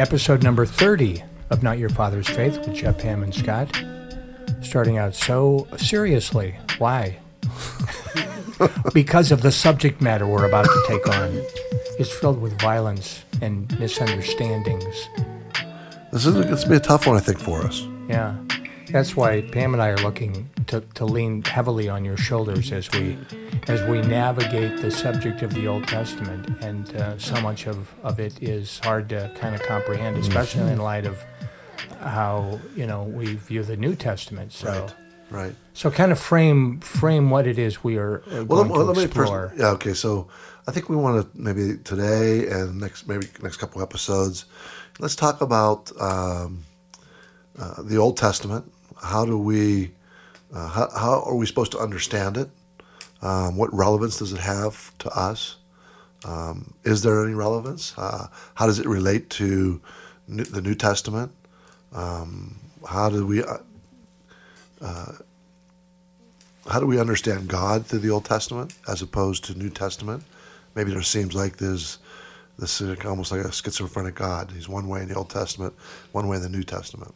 episode number 30 of Not Your Father's Faith with Jeff Pam and Scott. Starting out so seriously. Why? because of the subject matter we're about to take on. It's filled with violence and misunderstandings. This is going to be a tough one, I think, for us. Yeah. That's why Pam and I are looking to, to lean heavily on your shoulders as we as we navigate the subject of the Old Testament, and uh, so much of, of it is hard to kind of comprehend, especially in light of how you know we view the New Testament. So, Right. Right. so kind of frame frame what it is we are uh, going to me explore. first. Yeah. Okay. So I think we want to maybe today and next maybe next couple episodes, let's talk about um, uh, the Old Testament. How do we? Uh, how, how are we supposed to understand it? Um, what relevance does it have to us? Um, is there any relevance? Uh, how does it relate to New, the New Testament? Um, how do we uh, how do we understand God through the Old Testament as opposed to New Testament? Maybe there seems like there's this is almost like a schizophrenic God. He's one way in the Old Testament, one way in the New Testament.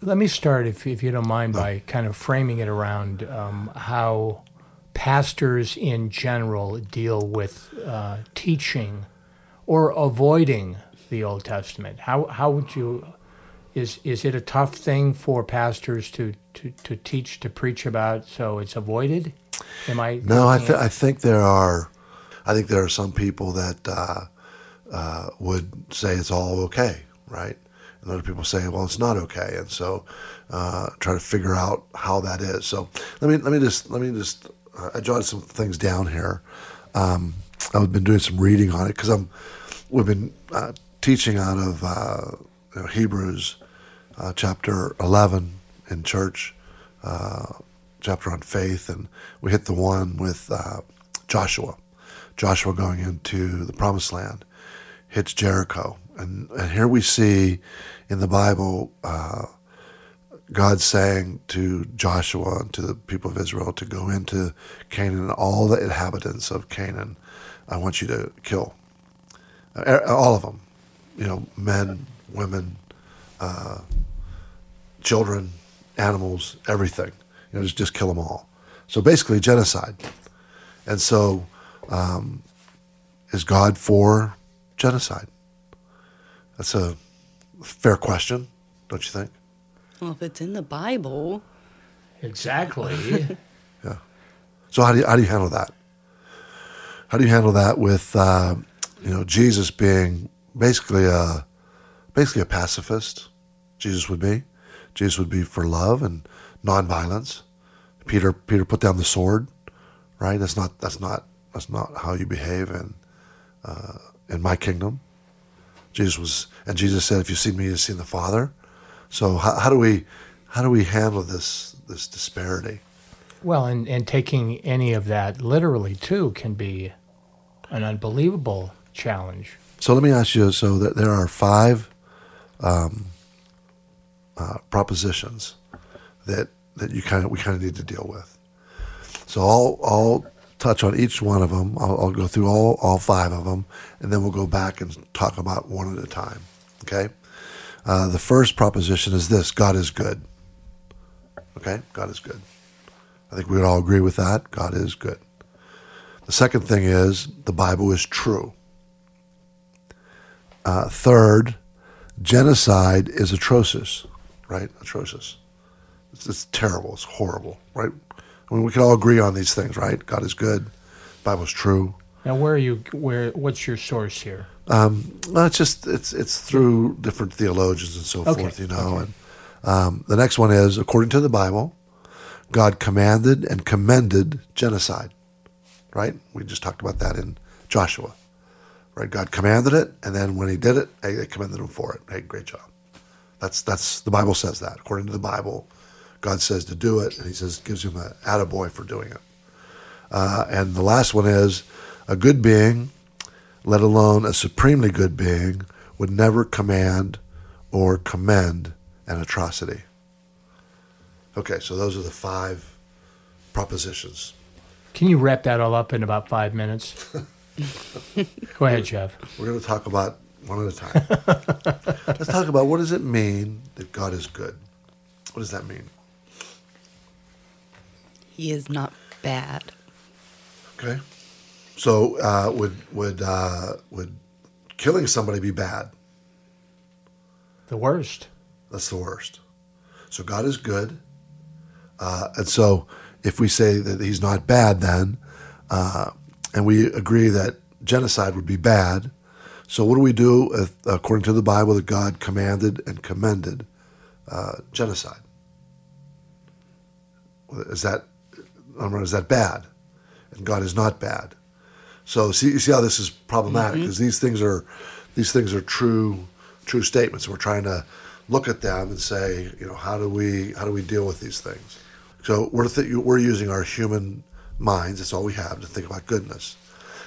Let me start, if, if you don't mind, by kind of framing it around um, how pastors in general deal with uh, teaching or avoiding the Old Testament. How, how would you, is, is it a tough thing for pastors to, to, to teach, to preach about, so it's avoided? Am I? No, I, th- I think there are, I think there are some people that uh, uh, would say it's all okay, right? And other people say, well, it's not okay, and so uh, try to figure out how that is. So let me let me just let me just uh, I jotted some things down here. Um, I've been doing some reading on it because I'm we've been uh, teaching out of uh, you know, Hebrews uh, chapter 11 in church, uh, chapter on faith, and we hit the one with Joshua. Joshua going into the promised land, hits Jericho. And, and here we see in the Bible uh, God saying to Joshua and to the people of Israel to go into Canaan, all the inhabitants of Canaan, I want you to kill. Uh, all of them, you know, men, women, uh, children, animals, everything. You know, just, just kill them all. So basically, genocide. And so, um, is God for genocide? That's a fair question, don't you think? Well, if it's in the Bible, Exactly. Yeah. So how do you, how do you handle that? How do you handle that with uh, you know Jesus being basically a basically a pacifist? Jesus would be. Jesus would be for love and nonviolence. Peter Peter put down the sword, right? That's not that's not that's not how you behave in uh, in my kingdom. Jesus was, and Jesus said, "If you've seen me, you've seen the Father." So how, how do we how do we handle this this disparity? Well, and, and taking any of that literally too can be an unbelievable challenge. So let me ask you: so that there are five um, uh, propositions that that you kind of we kind of need to deal with. So I'll I'll touch on each one of them. I'll, I'll go through all all five of them, and then we'll go back and talk about one at a time. Okay. Uh, the first proposition is this: God is good. Okay, God is good. I think we would all agree with that. God is good. The second thing is the Bible is true. Uh, third, genocide is atrocious, right? Atrocious. It's, it's terrible. It's horrible, right? I mean, we can all agree on these things, right? God is good. Bible's true. Now, where are you? Where? What's your source here? Um, well, it's just it's it's through different theologians and so Okay, forth, you know. okay. And um, the next one is according to the Bible, God commanded and commended genocide. Right? We just talked about that in Joshua. Right? God commanded it, and then when He did it, hey, they commended Him for it. Hey, great job. That's that's the Bible says that. According to the Bible, God says to do it, and He says gives him an attaboy for doing it. Uh, and the last one is a good being let alone a supremely good being, would never command or commend an atrocity. Okay, so those are the five propositions. Can you wrap that all up in about five minutes? Go ahead, Jeff. We're going to talk about one at a time. Let's talk about what does it mean that God is good? What does that mean? He is not bad. Okay. So uh, would would uh, would killing somebody be bad? The worst. That's the worst. So God is good, uh, and so if we say that He's not bad, then uh, and we agree that genocide would be bad. So what do we do if, according to the Bible that God commanded and commended uh, genocide? Is that is that bad? And God is not bad. So see, you see how this is problematic mm-hmm. because these things are these things are true true statements. We're trying to look at them and say, you know, how do we how do we deal with these things? So we're th- we're using our human minds. That's all we have to think about goodness.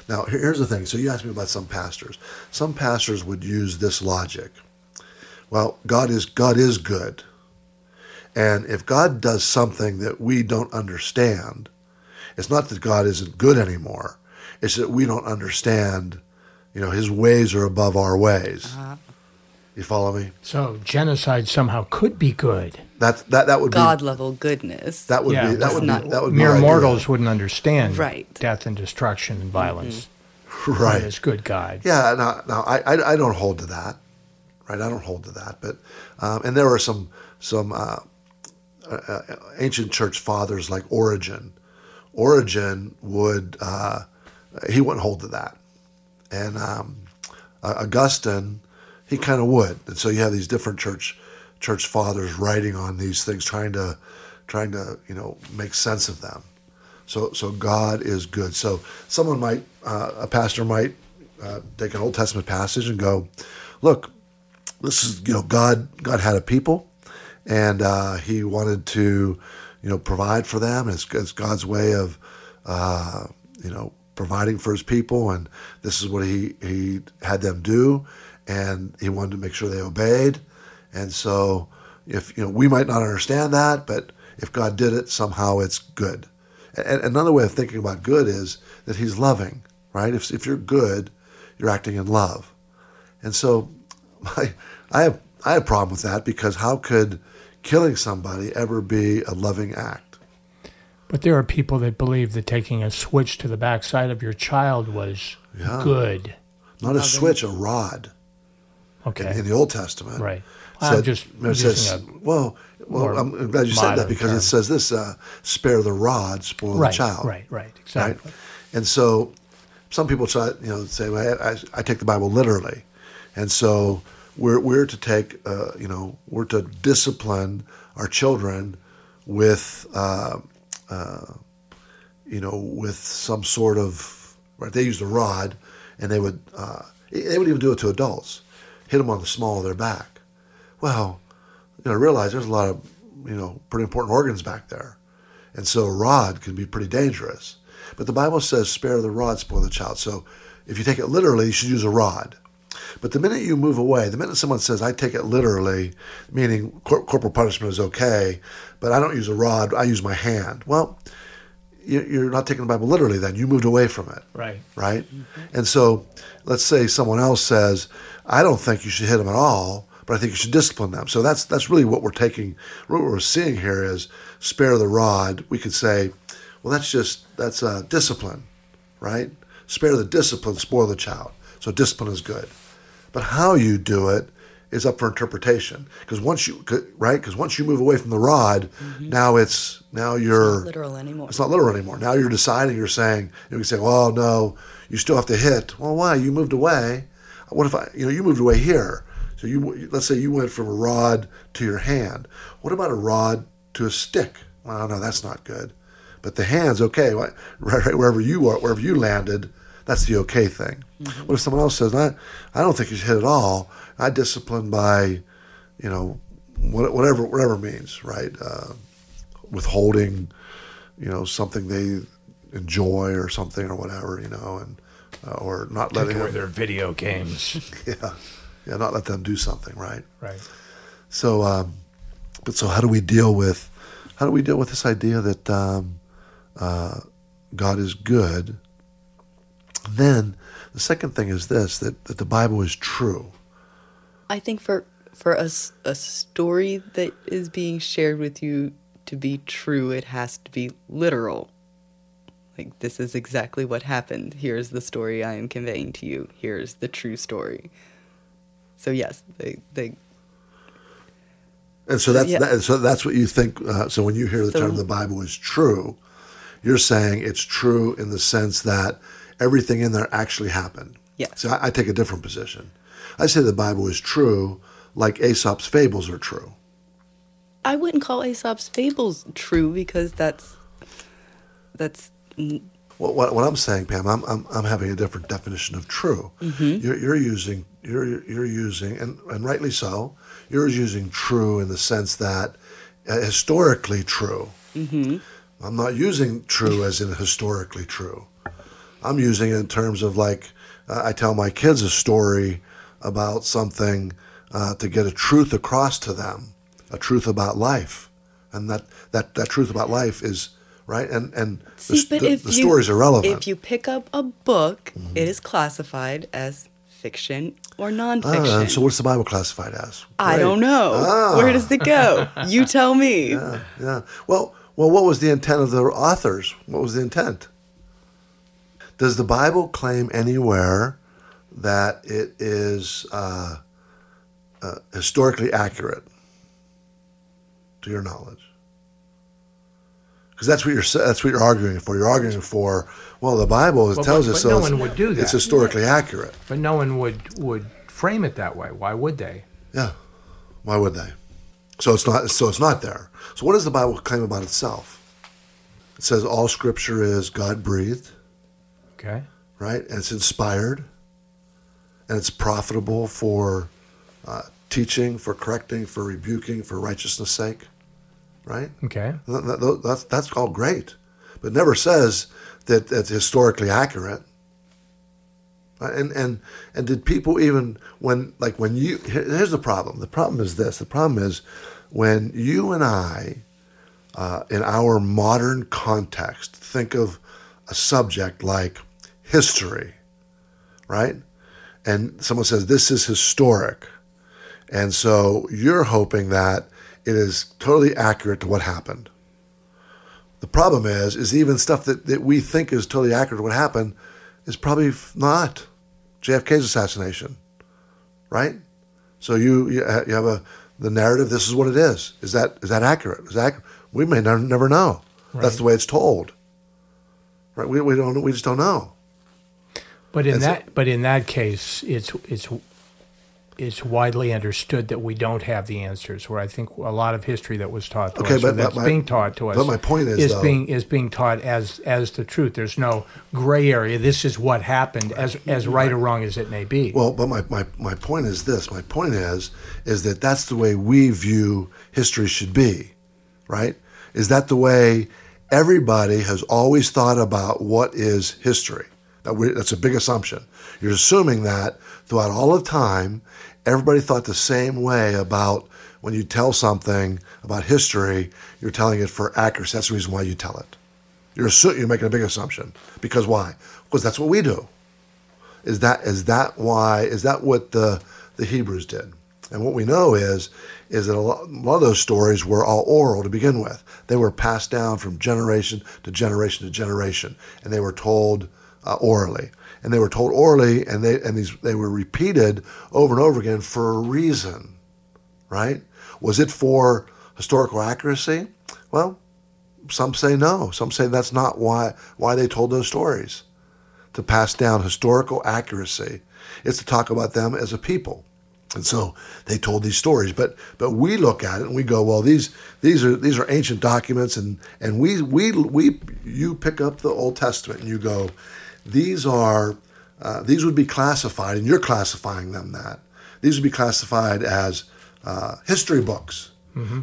Now, here's the thing. So you asked me about some pastors. Some pastors would use this logic. Well, God is God is good. And if God does something that we don't understand, it's not that God isn't good anymore. It's that we don't understand, you know, his ways are above our ways. You follow me? So genocide somehow could be good. That that that would be God be level goodness. that would Yeah, be that that's would not- be that would Mere be mortals wouldn't understand Right. death and destruction and violence. right. As good God. Yeah, no, no, I, I, I don't hold to that, right? I don't hold to that, but um, and there are some some uh, uh, ancient church fathers like Origen. Origen would uh, he wouldn't hold to that, and um, Augustine he kind of would, and so you have these different church church fathers writing on these things, trying to trying to you know make sense of them. So, so God is good. So, someone might, uh, a pastor might uh, take an Old Testament passage and go, "Look, this is you know God. God had a people, and uh, He wanted to, you know, provide for them. It's, it's God's way of, uh, you know, providing for His people, and this is what He He had them do, and He wanted to make sure they obeyed. And so, if you know, we might not understand that, but if God did it, somehow it's good. And another way of thinking about good is that he's loving, right? If, if you're good, you're acting in love. And so I, I, have, I have a problem with that because how could killing somebody ever be a loving act? But there are people that believe that taking a switch to the backside of your child was Yeah. good. Not a switch, a rod Okay. in, in the Old Testament. Right. said- I'm just it using says, a well, well, I'm glad you said that because term. it says this: uh, "Spare the rod, spoil right, the child." right, right, right? exactly. And so some people try, you know, say, well, I, I take the Bible literally, and so we're we're to take, uh, you know, we're to discipline our children with, uh, uh, you know, with some sort of right. They used a rod, and they would uh, they would even do it to adults, hit them on the small of their back. Well, you know, realize there's a lot of, you know, pretty important organs back there. And so a rod can be pretty dangerous. But the Bible says, spare the rod, spoil the child. So if you take it literally, you should use a rod. But the minute you move away, the minute someone says, I take it literally, meaning cor- corporal punishment is okay, but I don't use a rod, I use my hand. Well, you- you're not taking the Bible literally then. You moved away from it Right. right? And so, let's say someone else says, "I don't think you should hit them at all, but I think you should discipline them." So that's that's really what we're taking. What we're seeing here is spare the rod. We could say, "Well, that's just that's uh, discipline, right? Spare the discipline, spoil the child." So discipline is good, but how you do it is up for interpretation. Because once you right, because once you move away from the rod, mm-hmm. now it's now you're not literal anymore. it's not literal anymore. Now you're deciding. You're saying you can say, "Well, no, you still have to hit." Well, why? You moved away. What if I? You know, you moved away here. So you let's say you went from a rod to your hand. What about a rod to a stick? Well, no, that's not good. But the hand's okay. Right, right wherever you are, wherever you landed, that's the okay thing. What if someone else says, "I, I don't think you should hit at all. I discipline by, you know, what- whatever whatever means, right? Uh, withholding, you know, something they enjoy or something or whatever, you know, and uh, or not letting Taking away them, their video games. yeah, yeah, not let them do something, right? right. So, um, but so how do we deal with how do we deal with this idea that um, uh, God is good Then the second thing is this that, that the Bible is true. I think for for us a story that is being shared with you to be true, it has to be literal. Like this is exactly what happened. Here's the story I am conveying to you. Here's the true story. So yes, they they And so that's Yeah. that, so that's what you think. Uh, so when you hear the So- term "the Bible is true," you're saying it's true in the sense that everything in there actually happened. Yes. So I, I take a different position. I say the Bible is true, like Aesop's fables are true. I wouldn't call Aesop's fables true because that's that's What, what, what I'm saying, Pam, I'm, I'm, I'm having a different definition of true. You're, you're using you're you're using and, and rightly so. You're using true in the sense that uh, historically true. I'm not using true as in historically true. I'm using it in terms of like uh, I tell my kids a story about something uh, to get a truth across to them, a truth about life, and that that, that truth about life is right. And and the, See, the, if the you, stories are relevant. If you pick up a book, Mm-hmm. it is classified as fiction or Ah, nonfiction. and so what's the Bible classified as? I don't know. Ah. Where does it go? You tell me. Yeah, Yeah. Well, well, what was the intent of the authors? What was the intent? Does the Bible claim anywhere that it is uh, uh, historically accurate, to your knowledge? Because that's what you're that's what you're arguing for. You're arguing for well, the Bible Well, tells but- us but so no it's- one would do It's that. historically accurate. But no one would would frame it that way. Why would they? Yeah. Why would they? So it's not so it's not there. So what does the Bible claim about itself? It says all scripture is God breathed, Okay. right? And it's inspired and it's profitable for uh, teaching, for correcting, for rebuking, for righteousness' sake, right? Okay. Th- th- That's, that's all great. But it never says that it's historically accurate. And, and, and did people even, when, like when you, here's the problem. The problem is this. The problem is when you and I, uh, in our modern context, think of a subject like history, right? And someone says, this is historic. And so you're hoping that it is totally accurate to what happened. The problem is, is even stuff that, that we think is totally accurate to what happened is probably not. JFK's assassination, right? So you uh, you have a the narrative. This is what it is. Is that is that accurate? Is that accurate? We may never, never know. That's the way it's told, right? We, we don't we just don't know. But in That's that but in that case, it's it's it's widely understood that we don't have the answers. Where I think a lot of history that was taught to Okay, us, but- that's my- being taught to us, but my point is, though- being is being taught as as the truth. There's no gray area. This is what happened, as as right or wrong as it may be. Well, but my, my, my point is this. My point is is that that's the way we view history should be, right? Is that the way everybody has always thought about what is history? That that's a big assumption. You're assuming that throughout all of time, everybody thought the same way about when you tell something about history, you're telling it for accuracy. That's the reason why you tell it. You're you're making a big assumption because why? Because that's what we do. Is that is that why is that what the the Hebrews did? And what we know is is that a lot, a lot of those stories were all oral to begin with. They were passed down from generation to generation to generation, and they were told uh, orally. And they were told orally, and they and these they were repeated over and over again for a reason, right? Was it for historical accuracy? Well, some say no. Some say that's not why why they told those stories to pass down historical accuracy. It's to talk about them as a people. And so they told these stories, but but we look at it and we go, well, these these are these are ancient documents, and and we we we you pick up the Old Testament and you go, these are uh, these would be classified, and you're classifying them that these would be classified as uh, history books.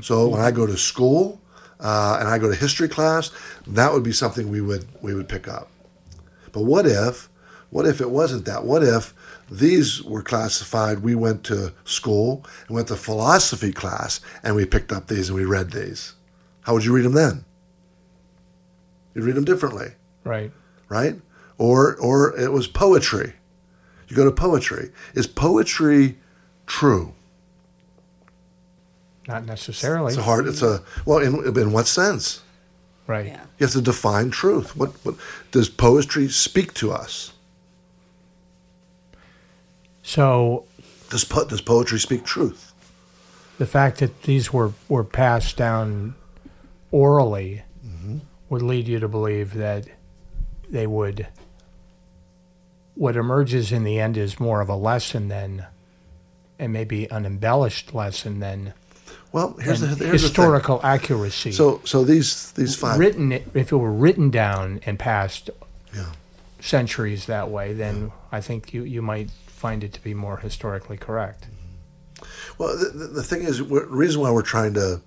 So when I go to school uh, and I go to history class, that would be something we would we would pick up. But what if, what if it wasn't that? What if these were classified? We went to school and went to philosophy class and we picked up these and we read these. How would you read them then? You'd read them differently, right. right? Or or it was poetry. You go to poetry. Is poetry true? Not necessarily. It's a hard. It's a well. In in what sense? right. Yeah. You have to define truth. What, what does poetry speak to us? So Does po- does poetry speak truth? the fact that these were, were passed down orally Mm-hmm. would lead you to believe that they would what emerges in the end is more of a lesson than and maybe an embellished lesson than, Well, here's the, here's historical accuracy. the thing. So so these these five. written if it were written down and passed Yeah. centuries that way, then I think you, you might find it to be more historically correct. Well, the, the, the thing is, the reason why we're trying to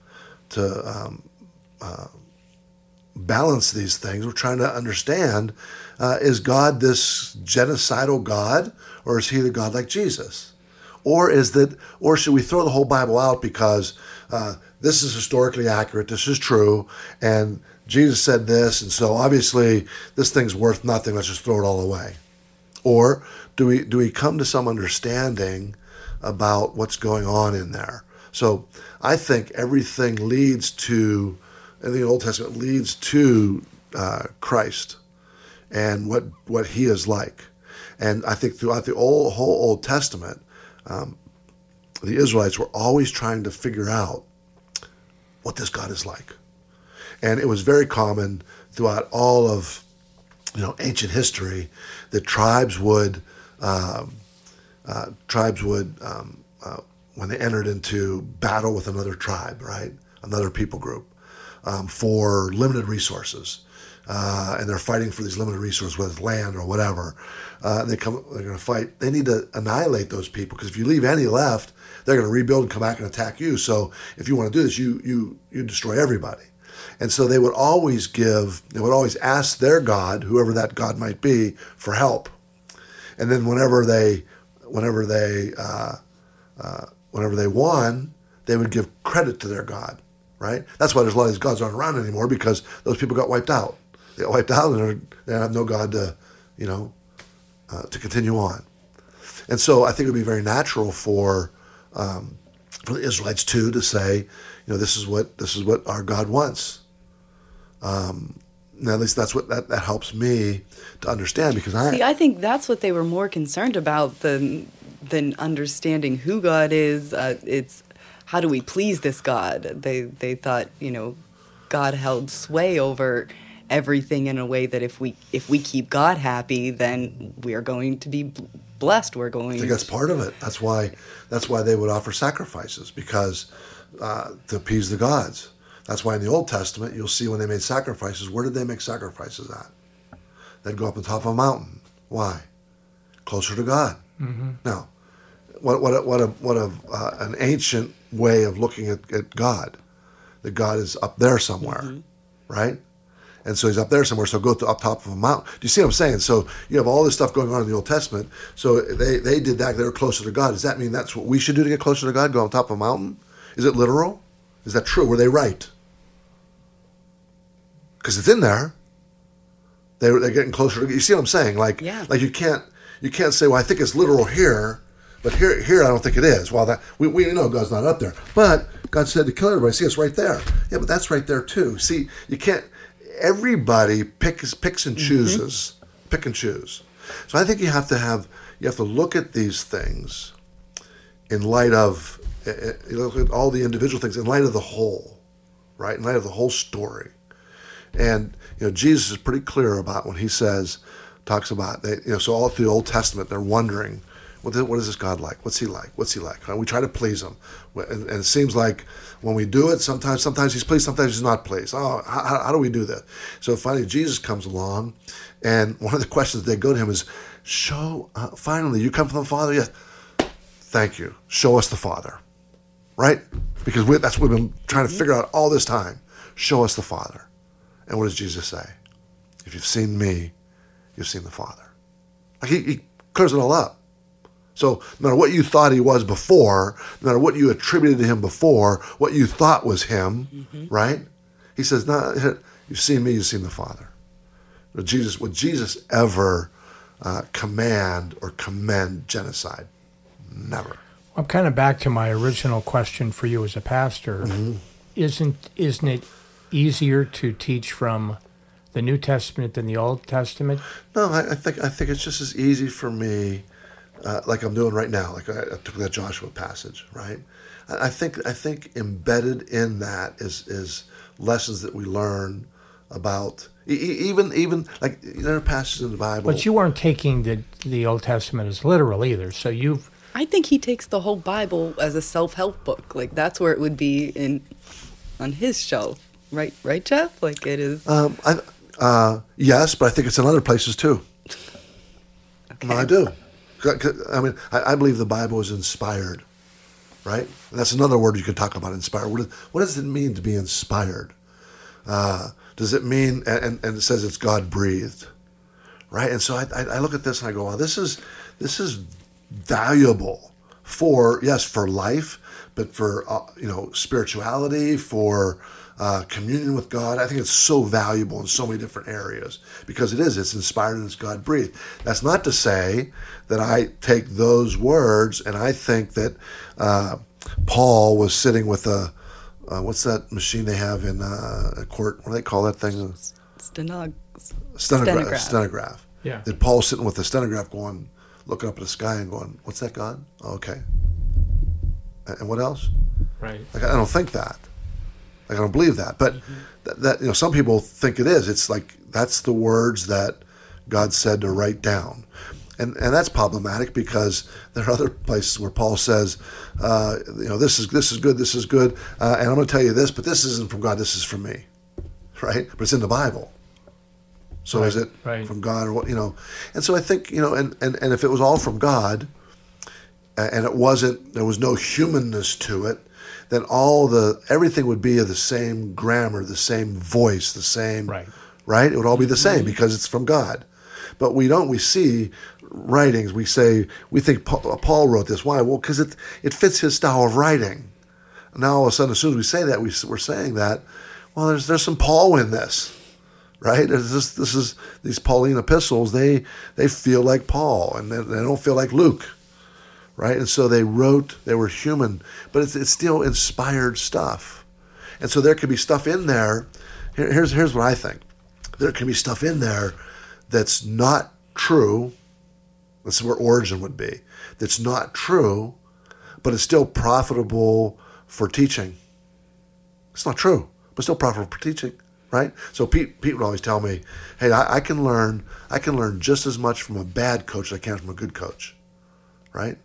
to um, uh, balance these things, we're trying to understand: uh, is God this genocidal God, or is He the God like Jesus, or is that, or should we throw the whole Bible out because uh, this is historically accurate, this is true, and Jesus said this, and so obviously this thing's worth nothing. Let's just throw it all away. Or do we do we come to some understanding about what's going on in there? So I think everything leads to, in the Old Testament, leads to uh, Christ and what what He is like. And I think throughout the old, whole Old Testament, um, the Israelites were always trying to figure out what this God is like. And it was very common throughout all of you know ancient history that tribes would um, uh, tribes would um, uh, when they entered into battle with another tribe, right, another people group, um, for limited resources, uh, and they're fighting for these limited resources, whether it's land or whatever. Uh, they come, they're going to fight. They need to annihilate those people because if you leave any left, they're going to rebuild and come back and attack you. So if you want to do this, you you you destroy everybody. And so they would always give, they would always ask their God, whoever that God might be, for help. And then whenever they, whenever they, uh, uh, whenever they won, they would give credit to their God, right? That's why there's a lot of these gods aren't around anymore because those people got wiped out. They got wiped out and they're, have no God to, you know, uh, to continue on. And so I think it would be very natural for um, for the Israelites too to say, you know, this is what this is what our God wants. Um, and at least that's what that, that helps me to understand because I See, I think that's what they were more concerned about than than understanding who God is. Uh, it's how do we please this God? They they thought you know God held sway over everything in a way that if we if we keep God happy, then we are going to be blessed. We're going. I think that's part of it. That's why that's why they would offer sacrifices because uh, to appease the gods. That's why in the Old Testament you'll see when they made sacrifices. Where did they make sacrifices at? They'd go up on top of a mountain. Why? Closer to God. Mm-hmm. Now, what what a, what a what a uh, an ancient way of looking at, at God. That God is up there somewhere, right? And so he's up there somewhere. So go to up top of a mountain. Do you see what I'm saying? So you have all this stuff going on in the Old Testament. So they, they did that. They were closer to God. Does that mean that's what we should do to get closer to God? Go on top of a mountain? Is it literal? Is that true? Were they right? Because it's in there. They were they're getting closer to. You see what I'm saying? Like Yeah. like you can't you can't say well I think it's literal here, but here here I don't think it is. Well that we, we know God's not up there, but God said to kill everybody. See, it's right there. Yeah, but that's right there too. See, you can't. Everybody picks picks and chooses, pick and choose. So I think you have to have you have to look at these things in light of eh, eh, you look at all the individual things in light of the whole, right? In light of the whole story. And you know, Jesus is pretty clear about when he says, talks about that. You know, so all through the Old Testament, they're wondering, what, what is this God like? What's he like? What's he like? We try to please him, and it seems like when we do it, sometimes sometimes he's pleased, sometimes he's not pleased. Oh, how, how- do we do that? So finally, Jesus comes along, and one of the questions they go to him is, "Show, uh, finally, you come from the Father, yes? Thank you. Show us the Father, right? Because we, that's what we've been trying to figure out all this time. Show us the Father. And what does Jesus say? If you've seen me, you've seen the Father. Like he, he clears it all up. So no matter what you thought he was before, no matter what you attributed to him before, what you thought was him, right? He says, "No, you've seen me, you've seen the Father." Would Jesus would Jesus ever uh, command or commend genocide? Never. I'm kind of back to my original question for you as a pastor. Isn't isn't it easier to teach from the New Testament than the Old Testament? No, I, I think I think it's just as easy for me, uh, like I'm doing right now. Like I, I took that Joshua passage, right? I, I think I think embedded in that is is lessons that we learn about even even like there are passages in the Bible. But you weren't taking the the Old Testament as literal either. So you've I think he takes the whole Bible as a self-help book. Like that's where it would be in on his shelf, right? Right, Jeff? Like it is. Um, I, uh, yes, but I think it's in other places too. No, I do. I mean, I, I believe the Bible is inspired, right? And that's another word you could talk about. Inspired. What, is, what does it mean to be inspired? Uh, does it mean? And, and it says it's God breathed, right? And so I, I, look at this and I go, "Wow, this is this is valuable for yes for life, but for uh, you know spirituality, for uh, communion with God. I think it's so valuable in so many different areas because it is. It's inspired and it's God breathed. That's not to say that I take those words and I think that uh, Paul was sitting with a uh, what's that machine they have in uh, a court? What do they call that thing? Stenog- stenograph. Stenograph. Stenograph. Yeah. That Paul's sitting with the stenograph going, looking up at the sky and going, "What's that, God? Oh, okay." And and what else? right. Like I don't think that. Like I don't believe that. But that, that you know, some people think it is. It's like that's the words that God said to write down. And, and that's problematic because there are other places where Paul says, uh, you know, this is this is good, this is good, uh, and I'm going to tell you this, but this isn't from God, this is from me, right? But it's in the Bible. So is it right. from God or what you know? And so I think you know, and, and, and if it was all from God, and it wasn't, there was no humanness to it, then all the everything would be of the same grammar, the same voice, the same Right. right? It would all be the same because it's from God. But we don't. We see writings. We say we think Paul, uh, Paul wrote this. Why? Well, because it it fits his style of writing. Now all of a sudden, as soon as we say that, we, we're saying that. Well, there's there's some Paul in this, right? This this is these Pauline epistles. They they feel like Paul, and they, they don't feel like Luke, right? And so they wrote. They were human, but it's it's still inspired stuff. And so there could be stuff in there. Here, here's here's what I think. There can be stuff in there that's not true. This is where Origen would be. That's not true, but it's still profitable for teaching. It's not true, but still profitable for teaching, right? So Pete Pete would always tell me, "Hey, I, I can learn. I can learn just as much from a bad coach as I can from a good coach, right?"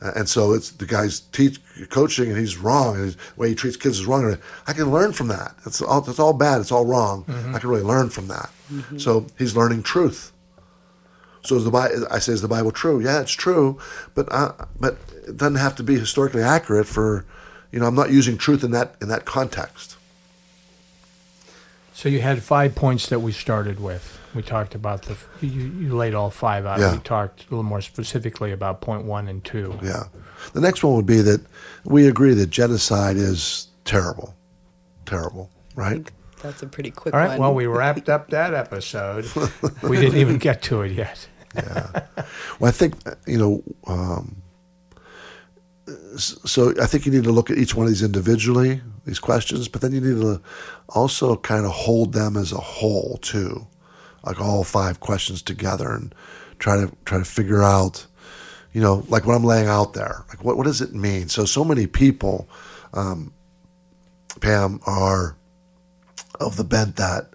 And so it's the guy's teach coaching, and he's wrong, and his way he treats kids is wrong. I can learn from that. It's all it's all bad. It's all wrong. Mm-hmm. I can really learn from that. Mm-hmm. So he's learning truth. So is the Bible? I say, is the Bible true? Yeah, it's true, but uh, but it doesn't have to be historically accurate for, you know, I'm not using truth in that in that context. So you had five points that we started with. We talked about the you, you laid all five out. Yeah. We talked a little more specifically about point one and two. Yeah. The next one would be that we agree that genocide is terrible, terrible, right? That's a pretty quick All right. one. Well, we wrapped up that episode. we didn't even get to it yet. Well, I think you know. Um, so I think you need to look at each one of these individually, these questions, but then you need to also kind of hold them as a whole too, like all five questions together, and try to try to figure out, you know, like what I'm laying out there, like what what does it mean? So so many people, um, Pam, are of the bent that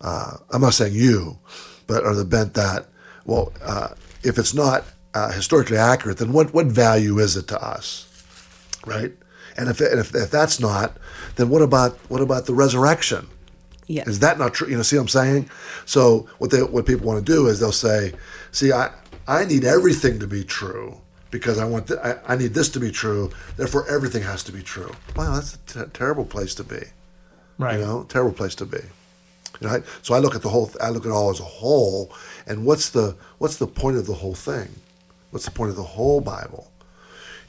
uh, I'm not saying you, but are the bent that, well, uh, if it's not uh, historically accurate, then what, what value is it to us, right? And if, and if if that's not, then what about what about the resurrection? yeah. Is that not true? You know, see what I'm saying? So what they what people want to do is they'll say, see, I I need everything to be true because I want th- I, I need this to be true. Therefore, everything has to be true. Wow, that's a t- terrible place to be. Right. You know, terrible place to be. I- so I look at the whole. I look at all as a whole, and what's the what's the point of the whole thing? What's the point of the whole Bible?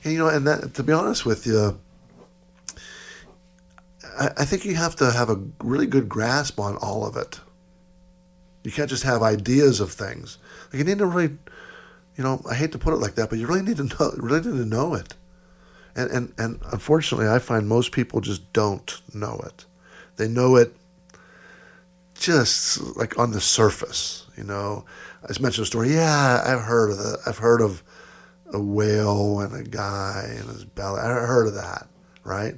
And, you know, and that, to be honest with you, I, I think you have to have a really good grasp on all of it. You can't just have ideas of things. Like you need to really, you know, I hate to put it like that, but you really need to know, really need to know it. And and and unfortunately, I find most people just don't know it. They know it just like on the surface. You know, I just mentioned a story. Yeah, I've heard of that. I've heard of a whale and a guy and his belly. I heard of that, right?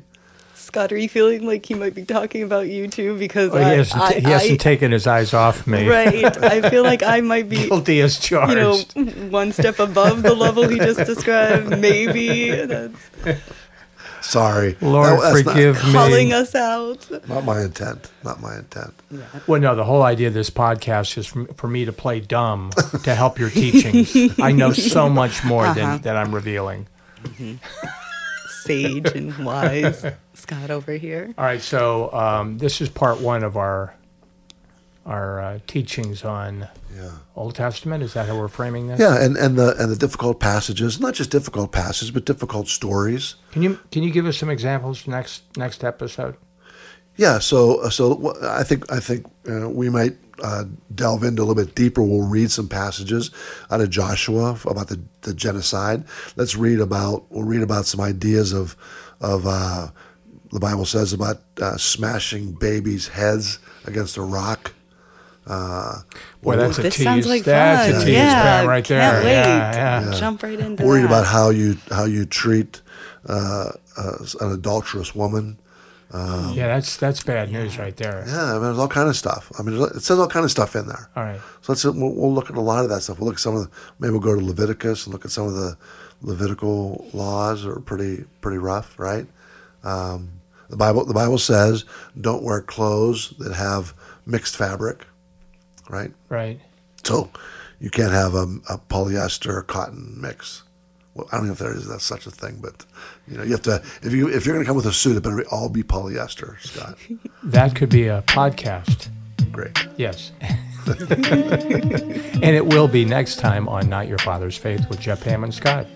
Scott, are you feeling like he might be talking about you too? Because Well, I, he hasn't, I, he hasn't I- taken his eyes off me. right. I feel like I might be, Guilty as charged. you know, one step above the level he just described. Maybe that's Sorry, Lord, That- that's not- forgive calling us out. Not, my intent. Not my intent. Well, no, the whole idea of this podcast is for, for me to play dumb to help your teachings. I know so much more Uh-huh. than, than I'm revealing. Sage and wise Scott over here. All right, so um, this is part one of our our uh, teachings on Yeah. Old Testament. Is that how we're framing this? Yeah, and, and the and the difficult passages, not just difficult passages, but difficult stories. Can you can you give us some examples next next episode? Yeah, so so I think I think uh, we might uh, delve into a little bit deeper. We'll read some passages out of Joshua about the, the genocide. Let's read about we'll read about some ideas of of uh, the Bible says about uh, smashing babies' heads against a rock. Uh, Boy, that's a this tease. sounds like that's fun. a tease yeah, Pat, right there. Can't wait. Yeah, yeah. Jump right into We'll that. about how you how you treat uh, uh, an adulterous woman. Yeah, that's that's bad news right there. Yeah, I mean, there's all kind of stuff. I mean, it says all kind of stuff in there. All right. So let's we'll, we'll look at a lot of that stuff. We'll look at some of the maybe we'll go to Leviticus and look at some of the Levitical laws are pretty pretty rough, right? Um, the Bible the Bible says don't wear clothes that have mixed fabric, right? Right. So you can't have a, a polyester cotton mix. Well, I don't know if there is that's such a thing, but you know you have to if you if you're going to come with a suit, it better be, all be polyester, Scott. That could be a podcast. Great. Yes. and it will be next time on Not Your Father's Faith with Jeff Pam and Scott.